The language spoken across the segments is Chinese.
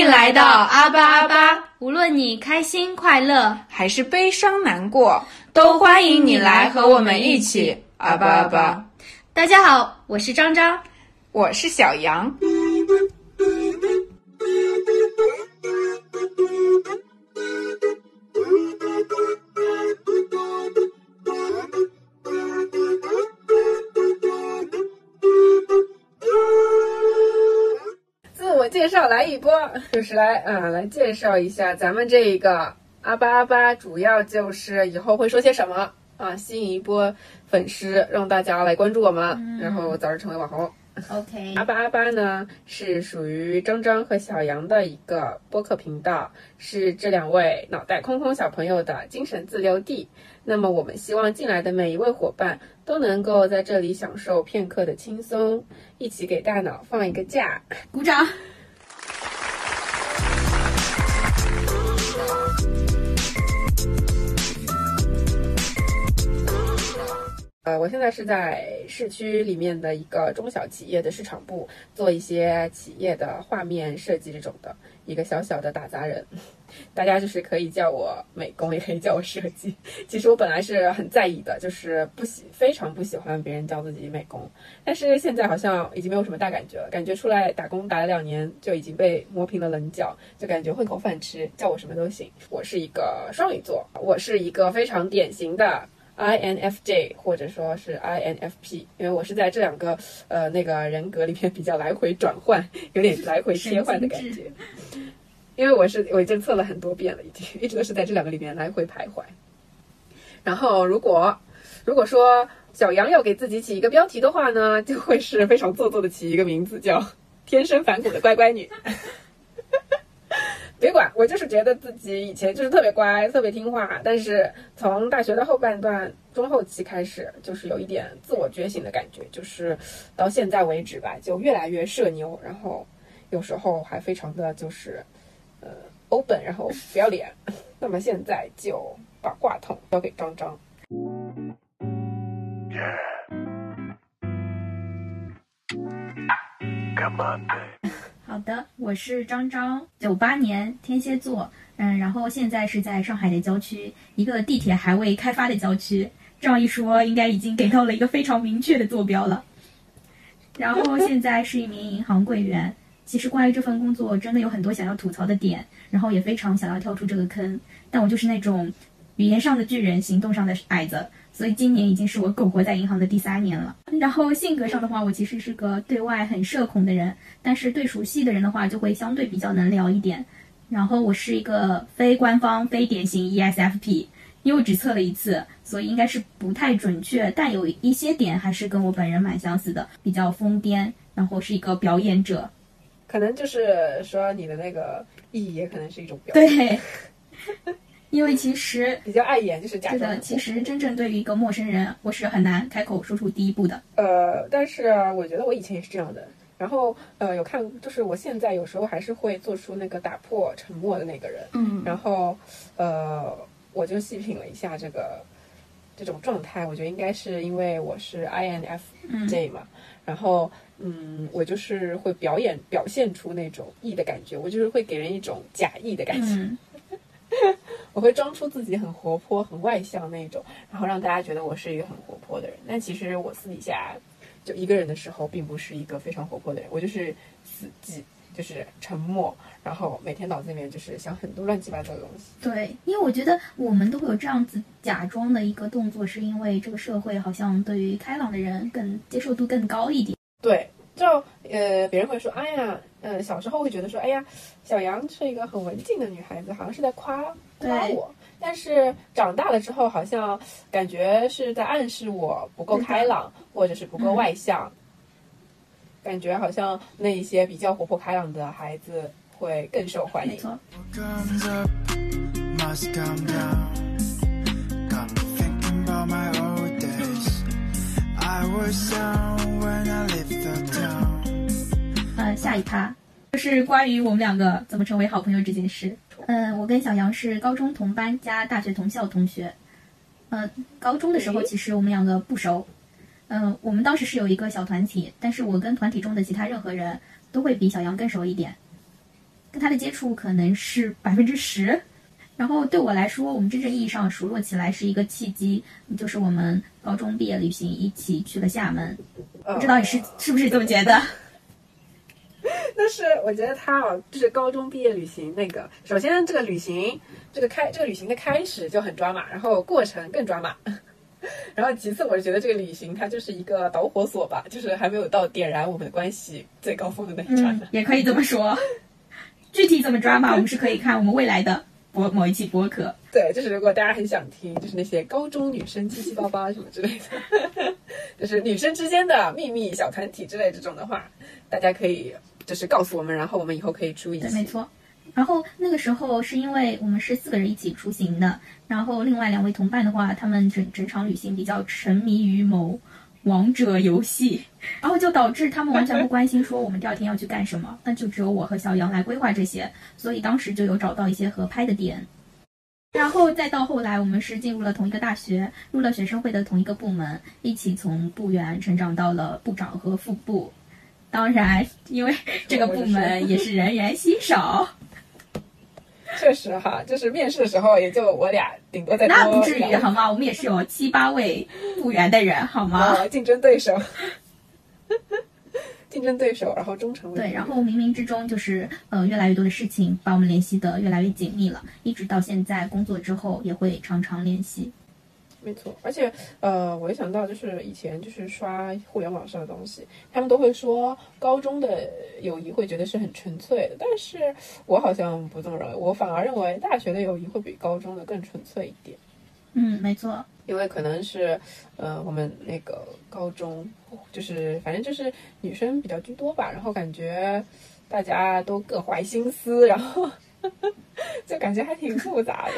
迎来到阿巴阿巴，无论你开心快乐还是悲伤难过，都欢迎你来和我们一起阿巴阿巴。大家好，我是张张，我是小杨。波，就是来啊，来介绍一下咱们这一个阿巴阿巴，主要就是以后会说些什么啊，吸引一波粉丝，让大家来关注我们，然后早日成为网红。OK，阿巴阿巴呢是属于张张和小杨的一个播客频道，是这两位脑袋空空小朋友的精神自留地。那么我们希望进来的每一位伙伴都能够在这里享受片刻的轻松，一起给大脑放一个假。鼓掌。呃，我现在是在市区里面的一个中小企业的市场部，做一些企业的画面设计这种的一个小小的打杂人。大家就是可以叫我美工，也可以叫我设计。其实我本来是很在意的，就是不喜非常不喜欢别人叫自己美工，但是现在好像已经没有什么大感觉了。感觉出来打工打了两年，就已经被磨平了棱角，就感觉混口饭吃，叫我什么都行。我是一个双鱼座，我是一个非常典型的。INFJ 或者说是 INFP，因为我是在这两个呃那个人格里面比较来回转换，有点来回切换的感觉。因为我是我已经测了很多遍了，已经 一直都是在这两个里面来回徘徊。然后如果如果说小杨要给自己起一个标题的话呢，就会是非常做作的起一个名字，叫“天生反骨的乖乖女”。别管，我就是觉得自己以前就是特别乖、特别听话，但是从大学的后半段、中后期开始，就是有一点自我觉醒的感觉，就是到现在为止吧，就越来越社牛，然后有时候还非常的就是呃 open，然后不要脸。那么现在就把话筒交给张张。come on 好的，我是张张，九八年天蝎座，嗯，然后现在是在上海的郊区，一个地铁还未开发的郊区。这样一说，应该已经给到了一个非常明确的坐标了。然后现在是一名银行柜员。其实关于这份工作，真的有很多想要吐槽的点，然后也非常想要跳出这个坑。但我就是那种语言上的巨人，行动上的矮子，所以今年已经是我苟活在银行的第三年了。然后性格上的话，我其实是个对外很社恐的人，但是对熟悉的人的话，就会相对比较能聊一点。然后我是一个非官方、非典型 E ESFP，因为我只测了一次，所以应该是不太准确，但有一些点还是跟我本人蛮相似的，比较疯癫，然后是一个表演者。可能就是说你的那个意义也可能是一种表演，对，因为其实比较碍眼，就是假装对的，其实真正对于一个陌生人，我是很难开口说出第一步的。呃，但是啊我觉得我以前也是这样的。然后呃，有看，就是我现在有时候还是会做出那个打破沉默的那个人。嗯然后呃，我就细品了一下这个这种状态，我觉得应该是因为我是 INFJ 嘛，然后嗯，我就是会表演表现出那种 E 的感觉，我就是会给人一种假意的感觉。嗯，我会装出自己很活泼、很外向那种，然后让大家觉得我是一个很活泼的人。但其实我私底下就一个人的时候，并不是一个非常活泼的人，我就是死寂，就是沉默，然后每天脑子里面就是想很多乱七八糟的东西。对，因为我觉得我们都会有这样子假装的一个动作，是因为这个社会好像对于开朗的人更接受度更高一点。对，就呃，别人会说，哎呀，呃，小时候会觉得说，哎呀，小杨是一个很文静的女孩子，好像是在夸夸我。但是长大了之后，好像感觉是在暗示我不够开朗，或者是不够外向。感觉好像那一些比较活泼开朗的孩子会更受欢迎。没错，呃，下一趴就是关于我们两个怎么成为好朋友这件事。嗯，我跟小杨是高中同班加大学同校同学。呃，高中的时候其实我们两个不熟。嗯、我们当时是有一个小团体，但是我跟团体中的其他任何人都会比小杨更熟一点。跟他的接触可能是百分之十。然后对我来说，我们真正意义上熟络起来是一个契机，就是我们高中毕业旅行一起去了厦门。不知道你是是不是这么觉得？但是我觉得他啊，就是高中毕业旅行那个，首先这个旅行，这个开这个旅行的开始就很抓马，然后过程更抓马，然后其次我是觉得这个旅行它就是一个导火索吧，就是还没有到点燃我们的关系最高峰的那一刹嗯，也可以这么说。具体怎么抓马，我们是可以看我们未来的博某一期博客。对，就是如果大家很想听，就是那些高中女生七七八八什么之类的，就是女生之间的秘密小团体之类这种的话，大家可以就是告诉我们，然后我们以后可以出一对，没错。然后那个时候是因为我们是四个人一起出行的，然后另外两位同伴的话，他们整整场旅行比较沉迷于某王者游戏，然后就导致他们完全不关心说我们第二天要去干什么，那就只有我和小杨来规划这些，所以当时就有找到一些合拍的点。然后再到后来，我们是进入了同一个大学，入了学生会的同一个部门，一起从部员成长到了部长和副部。当然，因为这个部门也是人员稀少，确实哈，就是面试的时候也就我俩，顶多再多那不至于好吗？我们也是有七八位部员的人，好吗？啊，竞争对手，竞争对手，然后忠诚对，然后冥冥之中就是呃越来越多的事情把我们联系的越来越紧密了，一直到现在工作之后也会常常联系。没错，而且呃，我一想到就是以前就是刷互联网上的东西，他们都会说高中的友谊会觉得是很纯粹的，但是我好像不这么认为，我反而认为大学的友谊会比高中的更纯粹一点，嗯，没错，因为可能是呃我们那个高中就是反正就是女生比较居多吧，然后感觉大家都各怀心思，然后就感觉还挺复杂的。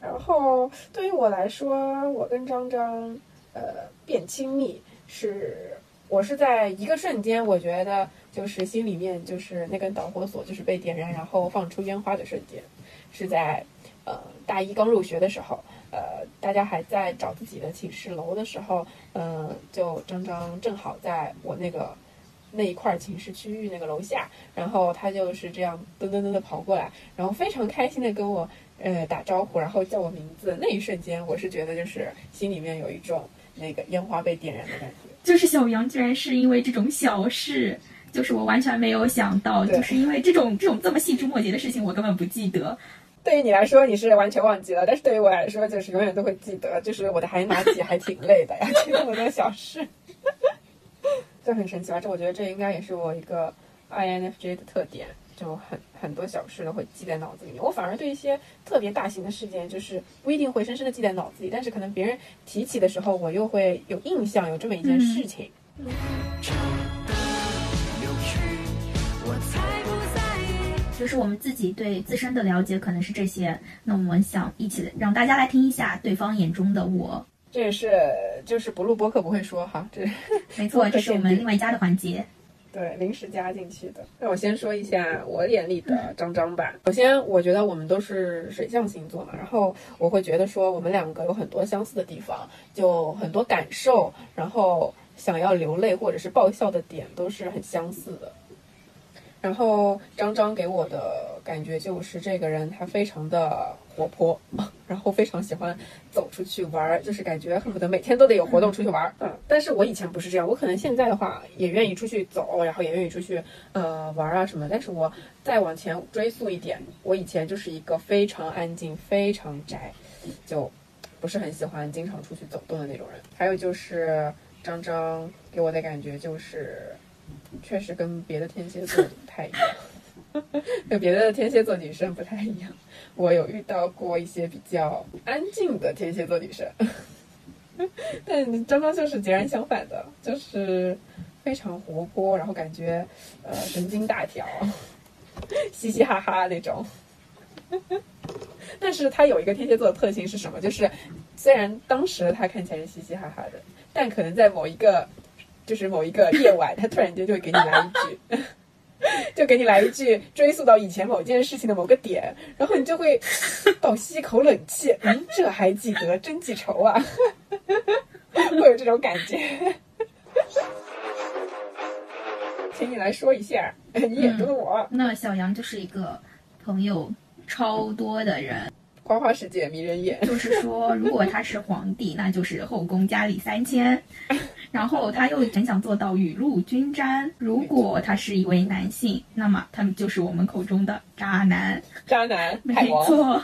然后对于我来说，我跟张张呃变亲密是，我是在一个瞬间，我觉得就是心里面就是那根导火索就是被点燃，然后放出烟花的瞬间，是在呃大一刚入学的时候，呃大家还在找自己的寝室楼的时候，嗯、就张张正好在我那个。那一块寝室区域那个楼下，然后他就是这样噔噔噔的跑过来，然后非常开心的跟我呃打招呼，然后叫我名字。那一瞬间，我是觉得就是心里面有一种那个烟花被点燃的感觉。就是小杨居然是因为这种小事，就是我完全没有想到，就是因为这种这种这么细枝末节的事情，我根本不记得。对于你来说，你是完全忘记了，但是对于我来说，就是永远都会记得。就是我的海马体还挺累的，呀记那么多小事，就很神奇吧？这我觉得这应该也是我一个 INFJ 的特点，就很很多小事都会记在脑子里面。我反而对一些特别大型的事件，就是不一定会深深的记在脑子里，但是可能别人提起的时候，我又会有印象，有这么一件事情。就是我们自己对自身的了解可能是这些，那我们想一起让大家来听一下对方眼中的我。这也是就是不录播客不会说哈，这 没错，这是我们另外加的环节。对，临时加进去的。那我先说一下我眼里的张张吧。首先，我觉得我们都是水象星座嘛，然后我会觉得说我们两个有很多相似的地方，就很多感受，然后想要流泪或者是爆笑的点都是很相似的。然后张张给我的感觉就是这个人他非常的活泼，然后非常喜欢走出去玩儿，就是感觉恨不得每天都得有活动出去玩儿。嗯，但是我以前不是这样，我可能现在的话也愿意出去走，然后也愿意出去呃玩儿啊什么。但是我再往前追溯一点，我以前就是一个非常安静、非常宅，就不是很喜欢经常出去走动的那种人。还有就是张张给我的感觉就是。确实跟别的天蝎座不太一样，跟别的天蝎座女生不太一样。我有遇到过一些比较安静的天蝎座女生，但张张就是截然相反的，就是非常活泼，然后感觉呃神经大条，嘻嘻哈哈那种。但是他有一个天蝎座的特性是什么？就是虽然当时他看起来是嘻嘻哈哈的，但可能在某一个就是某一个夜晚，他突然间就会给你来一句，就给你来一句追溯到以前某件事情的某个点，然后你就会倒吸一口冷气，嗯，这还记得，真记仇啊，会有这种感觉。请你来说一下，你眼中的我。那小杨就是一个朋友超多的人，花花世界迷人眼。就是说，如果他是皇帝，那就是后宫佳丽三千。然后他又很想做到雨露均沾。如果他是一位男性，那么他们就是我们口中的渣男。渣男，没。错。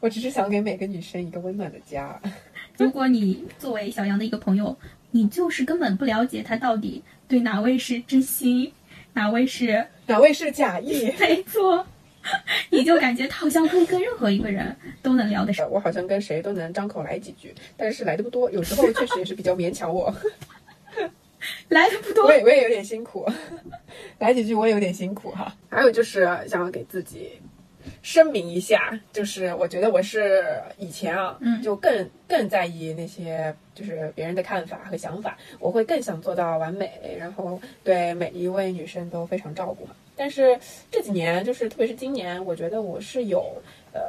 我只是想给每个女生一个温暖的家。如果你作为小杨的一个朋友，你就是根本不了解他到底对哪位是真心，哪位是哪位是假意？没错，你就感觉他好像可以跟任何一个人都能聊得上。我好像跟谁都能张口来几句，但是来的不多，有时候确实也是比较勉强我。来的不多我，也我也有点辛苦，来几句我也有点辛苦哈。还有就是想要给自己声明一下，就是我觉得我是以前啊，嗯就更更在意那些就是别人的看法和想法，我会更想做到完美，然后对每一位女生都非常照顾嘛。但是这几年，就是特别是今年，我觉得我是有呃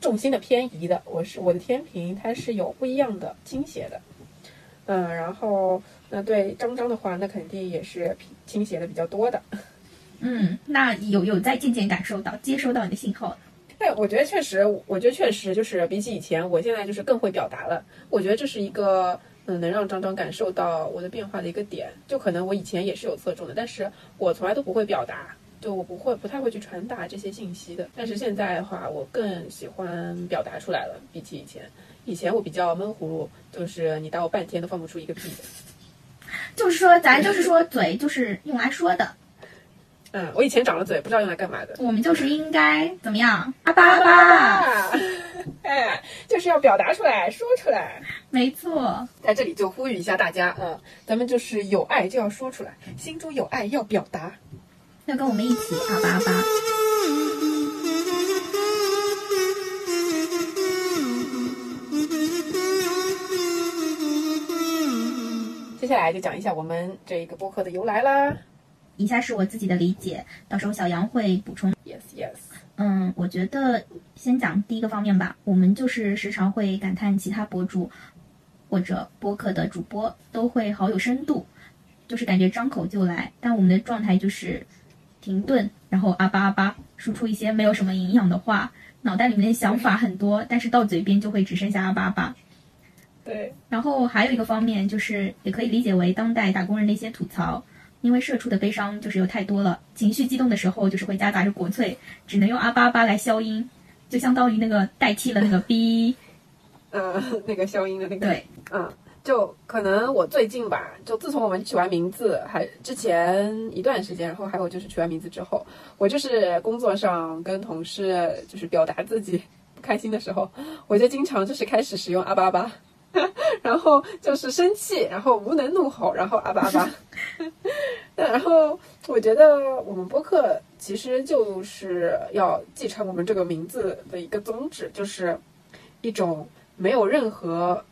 重心的偏移的，我是我的天平它是有不一样的倾斜的，嗯，然后那对张张的话，那肯定也是倾斜的比较多的。嗯，那有有在渐渐感受到、接收到你的信号了。但我觉得确实，我觉得确实就是比起以前，我现在就是更会表达了。我觉得这是一个嗯，能让张张感受到我的变化的一个点。就可能我以前也是有侧重的，但是我从来都不会表达，就我不会不太会去传达这些信息的。但是现在的话，我更喜欢表达出来了，比起以前。以前我比较闷葫芦，就是你打我半天都放不出一个屁。就是说，咱就是说，嘴就是用来说的，嗯，我以前长了嘴，不知道用来干嘛的。我们就是应该怎么样？阿巴阿巴，啊，哎，就是要表达出来，说出来。没错。在这里就呼吁一下大家，嗯，咱们就是有爱就要说出来，心中有爱要表达。要跟我们一起阿巴阿巴。接下来就讲一下我们这一个播客的由来啦。以下是我自己的理解，到时候小杨会补充。Yes, yes。嗯，我觉得先讲第一个方面吧。我们就是时常会感叹其他博主或者播客的主播都会好有深度，就是感觉张口就来，但我们的状态就是停顿，然后阿巴阿巴输出一些没有什么营养的话，脑袋里面的想法很多，但是到嘴边就会只剩下阿巴阿巴。对，然后还有一个方面就是，也可以理解为当代打工人的一些吐槽，因为社畜的悲伤就是有太多了，情绪激动的时候就是会夹杂着国粹，只能用阿巴阿巴来消音，就相当于那个代替了那个哔。呃，那个消音的那个，对，嗯，就可能我最近吧，就自从我们取完名字，还之前一段时间，然后还有就是取完名字之后，我就是工作上跟同事就是表达自己不开心的时候，我就经常就是开始使用阿巴阿巴。然后就是生气，然后无能怒吼，然后阿巴阿巴。那然后我觉得我们播客其实就是要继承我们这个名字的一个宗旨，就是一种没有任何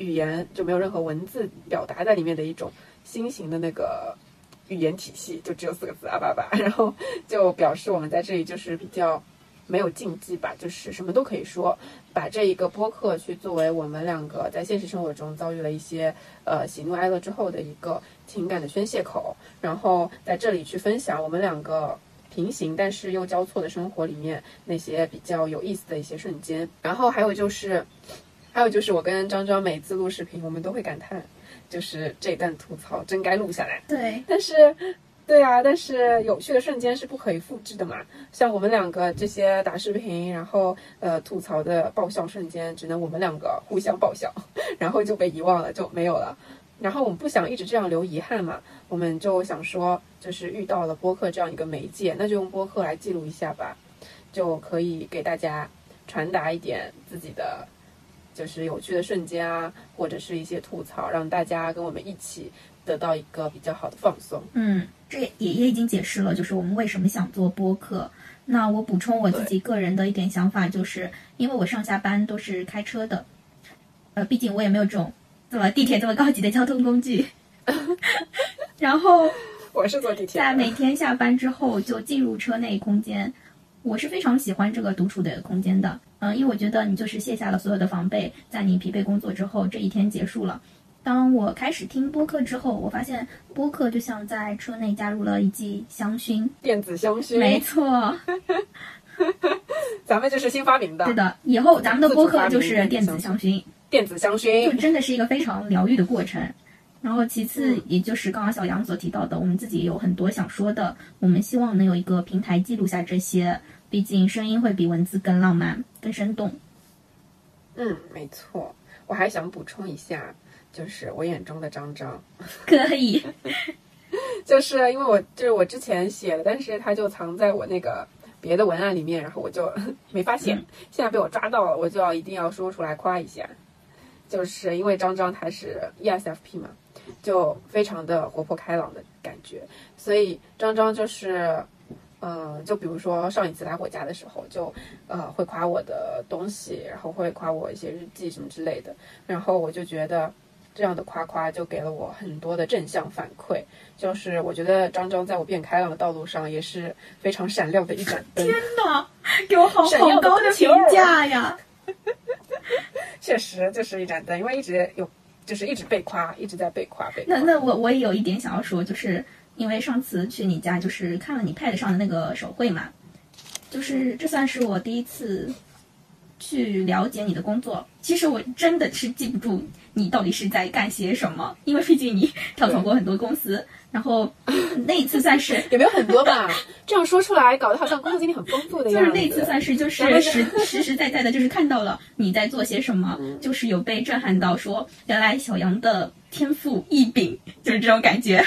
语言就没有任何文字表达在里面的一种新型的那个语言体系，就只有四个字阿巴阿巴。然后就表示我们在这里就是比较没有禁忌吧，就是什么都可以说。把这一个播客去作为我们两个在现实生活中遭遇了一些呃喜怒哀乐之后的一个情感的宣泄口，然后在这里去分享我们两个平行但是又交错的生活里面那些比较有意思的一些瞬间。然后还有就是，还有就是我跟张张每次录视频，我们都会感叹，就是这段吐槽真该录下来。对，但是，对啊，但是有趣的瞬间是不可以复制的嘛。像我们两个这些打视频，然后呃吐槽的爆笑瞬间，只能我们两个互相爆笑，然后就被遗忘了，就没有了。然后我们不想一直这样留遗憾嘛，我们就想说，就是遇到了播客这样一个媒介，那就用播客来记录一下吧，就可以给大家传达一点自己的。就是有趣的瞬间啊，或者是一些吐槽，让大家跟我们一起得到一个比较好的放松。嗯，这也也已经解释了，就是我们为什么想做播客。那我补充我自己个人的一点想法，就是因为我上下班都是开车的，呃，毕竟我也没有这种这么地铁这么高级的交通工具。然后我是坐地铁，在每天下班之后就进入车内空间，我是非常喜欢这个独处的空间的。嗯，因为我觉得你就是卸下了所有的防备，在你疲惫工作之后，这一天结束了，当我开始听播客之后，我发现播客就像在车内加入了一剂香薰。电子香薰，没错，咱们这是新发明的。对的，以后咱们的播客就是电子香薰，电子香薰就，真的是一个非常疗愈的过程。然后其次，也就是刚刚小杨所提到的，我们自己也有很多想说的，我们希望能有一个平台记录下这些，毕竟声音会比文字更浪漫、更生动。嗯，没错。我还想补充一下，就是我眼中的张张，可以，就是因为我就是我之前写的，但是它就藏在我那个别的文案里面，然后我就 没发现，现在被我抓到了，我就要一定要说出来夸一下，就是因为张张他是 E ESFP 嘛，就非常的活泼开朗的感觉，所以张张就是。嗯，就比如说上一次来我家的时候，就呃会夸我的东西，然后会夸我一些日记什么之类的，然后我就觉得这样的夸夸就给了我很多的正向反馈，就是我觉得张张在我变开朗的道路上也是非常闪亮的一盏灯。天哪，给我好好高的评价呀！确实就是一盏灯，因为一直有就是一直被夸，一直在被夸被夸。那那我我也有一点想要说，就是因为上次去你家，就是看了你 Pad 上的那个手绘嘛，就是这算是我第一次去了解你的工作。其实我真的是记不住你到底是在干些什么，因为毕竟你 跳槽过很多公司，然后那一次算是。有没有很多吧？这样说出来，搞得好像工作经历很丰富的样子。就是那次算是就是 实实实在在的，就是看到了你在做些什么，就是有被震撼到说，原来小杨的天赋异禀，就是这种感觉。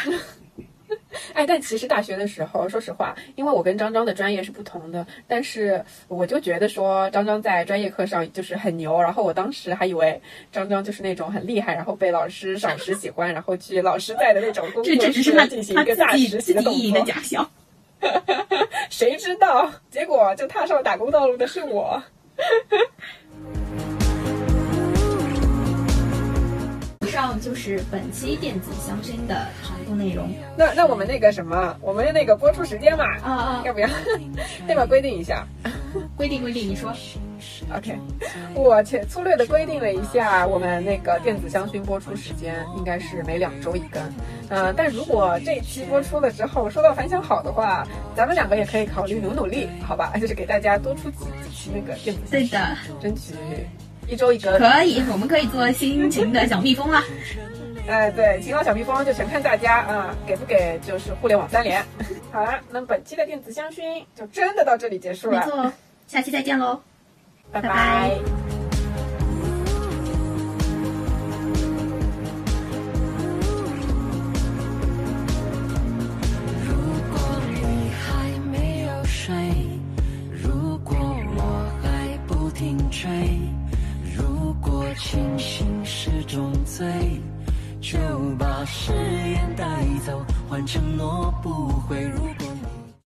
哎，但其实大学的时候，说实话，因为我跟张张的专业是不同的，但是我就觉得说张张在专业课上就是很牛，然后我当时还以为张张就是那种很厉害，然后被老师赏识喜欢，然后去老师在的那种工作室进行一个大实习的动自己意淫的作。假象。谁知道，结果就踏上打工道路的是我。就是本期电子香薰的全部内容那那我们那个什么，我们那个播出时间嘛，啊啊！要不要要不要规定一下？规定规定，你说 OK，我且粗略的规定了一下，我们那个电子香薰播出时间应该是每两周一更。呃，但如果这一期播出了之后收到反响好的话，咱们两个也可以考虑努努力，好吧？就是给大家多出几几期那个电子香薰，对的，争取一周一更。可以，我们可以做辛勤的小蜜蜂啦。哎，对，勤劳小蜜蜂就全看大家啊、给不给就是互联网三连。好了，那么本期的电子香薰就真的到这里结束了，没错，下期再见喽。拜拜